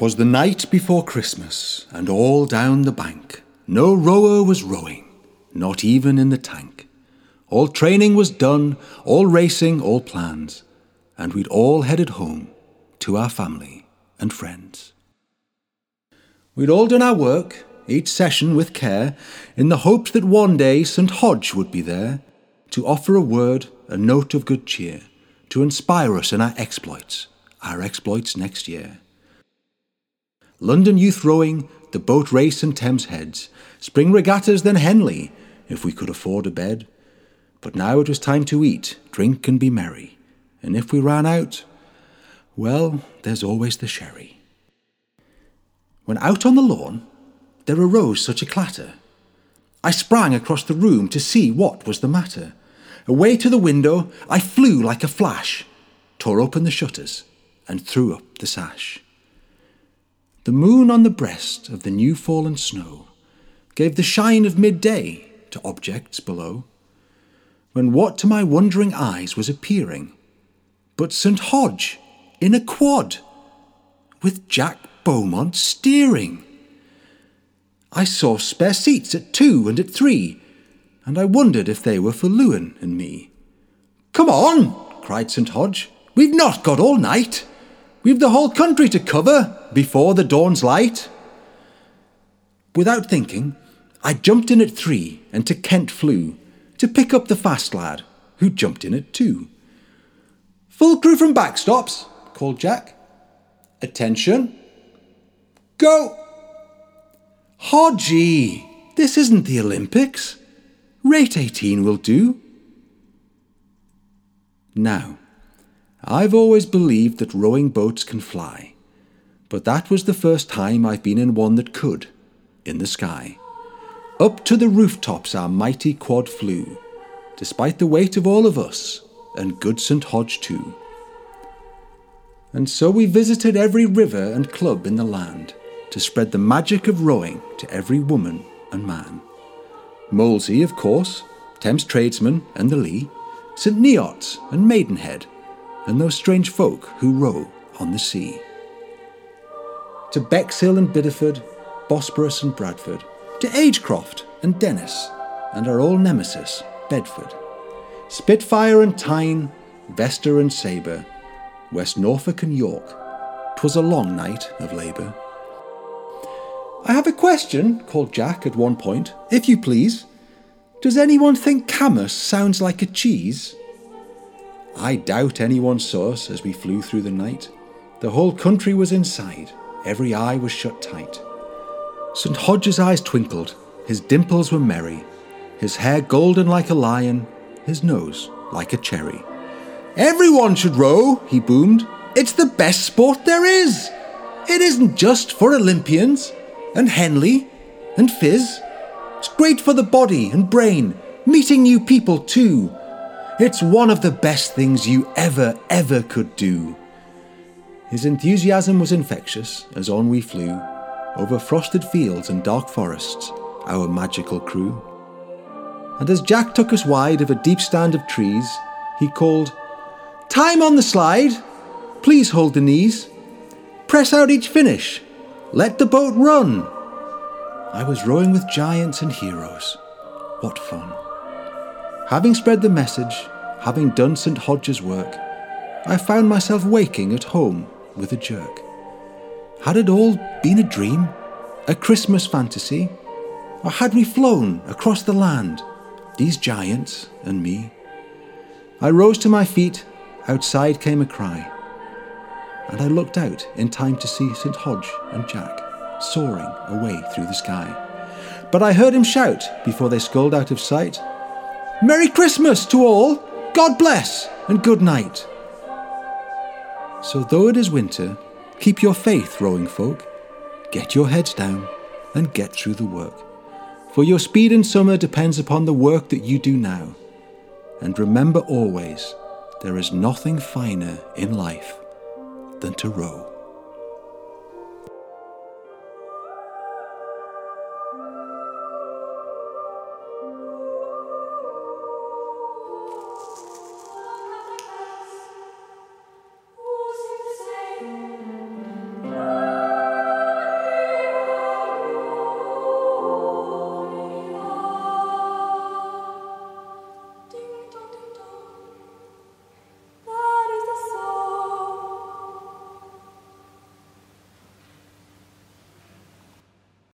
'Twas the night before Christmas, and all down the bank no rower was rowing, not even in the tank. All training was done, all racing, all plans, and we'd all headed home to our family and friends. We'd all done our work, each session with care, in the hopes that one day St. Hodge would be there to offer a word, a note of good cheer, to inspire us in our exploits, our exploits next year. London Youth Rowing, the boat race and Thames Heads, spring regattas, then Henley, if we could afford a bed. But now it was time to eat, drink, and be merry. And if we ran out, well, there's always the sherry. When out on the lawn, there arose such a clatter. I sprang across the room to see what was the matter. Away to the window, I flew like a flash, tore open the shutters, and threw up the sash. The moon on the breast of the new fallen snow gave the shine of midday to objects below, when what to my wondering eyes was appearing but St. Hodge in a quad with Jack Beaumont steering. I saw spare seats at two and at three, and I wondered if they were for Lewin and me. Come on, cried St. Hodge, we've not got all night. We've the whole country to cover before the dawn's light. Without thinking, I jumped in at three and to Kent flew to pick up the fast lad who jumped in at two. Full crew from backstops, called Jack. Attention. Go! Hodgie, this isn't the Olympics. Rate 18 will do. Now, I've always believed that rowing boats can fly, but that was the first time I've been in one that could, in the sky. Up to the rooftops our mighty quad flew, despite the weight of all of us, and good St. Hodge too. And so we visited every river and club in the land to spread the magic of rowing to every woman and man. Molesey, of course, Thames Tradesmen and the Lee, St. Neots and Maidenhead, and those strange folk who row on the sea. To Bexhill and Bideford, Bosporus and Bradford, to Agecroft and Dennis, and our old nemesis, Bedford. Spitfire and Tyne, Vesta and Sabre, West Norfolk and York. 'Twas a long night of labour. I have a question, called Jack at one point, if you please. Does anyone think Camus sounds like a cheese? I doubt anyone saw us as we flew through the night. The whole country was inside, every eye was shut tight. St. Hodge's eyes twinkled, his dimples were merry, his hair golden like a lion, his nose like a cherry. Everyone should row, he boomed. It's the best sport there is. It isn't just for Olympians and Henley and Fizz. It's great for the body and brain, meeting new people too. It's one of the best things you ever, ever could do. His enthusiasm was infectious as on we flew, over frosted fields and dark forests, our magical crew. And as Jack took us wide of a deep stand of trees, he called, Time on the slide. Please hold the knees. Press out each finish. Let the boat run. I was rowing with giants and heroes. What fun. Having spread the message, having done St. Hodge's work, I found myself waking at home with a jerk. Had it all been a dream? A Christmas fantasy? Or had we flown across the land, these giants and me? I rose to my feet, outside came a cry, and I looked out in time to see St. Hodge and Jack soaring away through the sky. But I heard him shout before they sculled out of sight Merry Christmas to all! God bless and good night! So, though it is winter, keep your faith, rowing folk. Get your heads down and get through the work. For your speed in summer depends upon the work that you do now. And remember always, there is nothing finer in life than to row.